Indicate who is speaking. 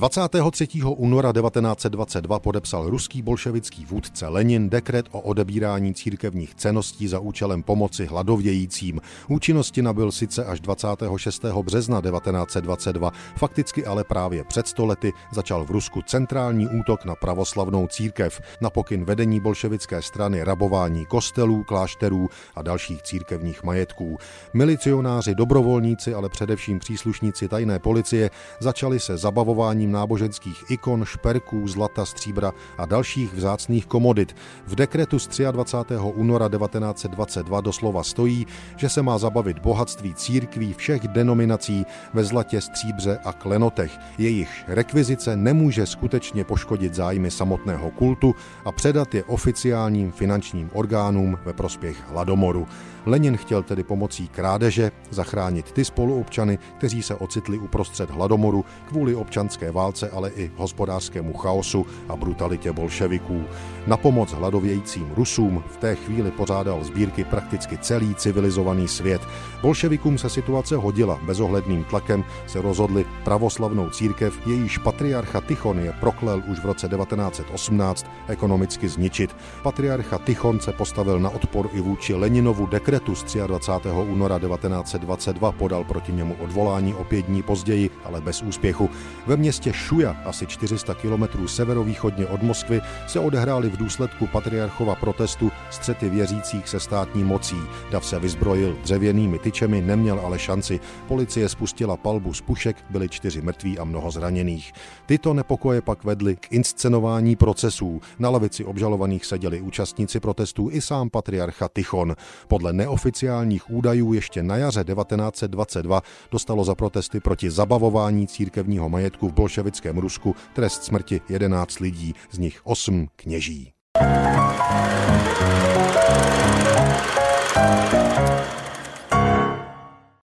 Speaker 1: 23. února 1922 podepsal ruský bolševický vůdce Lenin dekret o odebírání církevních ceností za účelem pomoci hladovějícím. Účinnosti nabyl sice až 26. března 1922, fakticky ale právě před stolety začal v Rusku centrální útok na pravoslavnou církev, na pokyn vedení bolševické strany rabování kostelů, klášterů a dalších církevních majetků. Milicionáři, dobrovolníci, ale především příslušníci tajné policie začali se zabavováním náboženských ikon, šperků, zlata, stříbra a dalších vzácných komodit. V dekretu z 23. února 1922 doslova stojí, že se má zabavit bohatství církví všech denominací ve zlatě, stříbře a klenotech. Jejich rekvizice nemůže skutečně poškodit zájmy samotného kultu a předat je oficiálním finančním orgánům ve prospěch hladomoru. Lenin chtěl tedy pomocí krádeže zachránit ty spoluobčany, kteří se ocitli uprostřed hladomoru kvůli občanské válce, ale i hospodářskému chaosu a brutalitě bolševiků. Na pomoc hladovějícím Rusům v té chvíli pořádal sbírky prakticky celý civilizovaný svět. Bolševikům se situace hodila, bezohledným tlakem se rozhodli pravoslavnou církev, jejíž patriarcha Tichon je proklel už v roce 1918 ekonomicky zničit. Patriarcha Tichon se postavil na odpor i vůči Leninovu dekretu z 23. února 1922, podal proti němu odvolání o pět dní později, ale bez úspěchu. Ve městě Šuja, asi 400 kilometrů severovýchodně od Moskvy, se odehrály v důsledku patriarchova protestu střety věřících se státní mocí. Dav se vyzbrojil dřevěnými tyčemi, neměl ale šanci. Policie spustila palbu z pušek, byli čtyři mrtví a mnoho zraněných. Tyto nepokoje pak vedly k inscenování procesů. Na lavici obžalovaných seděli účastníci protestů i sám patriarcha Tichon. Podle neoficiálních údajů ještě na jaře 1922 dostalo za protesty proti zabavování církevního majetku v bolševickém Rusku trest smrti 11 lidí, z nich 8 kněží. Thank you.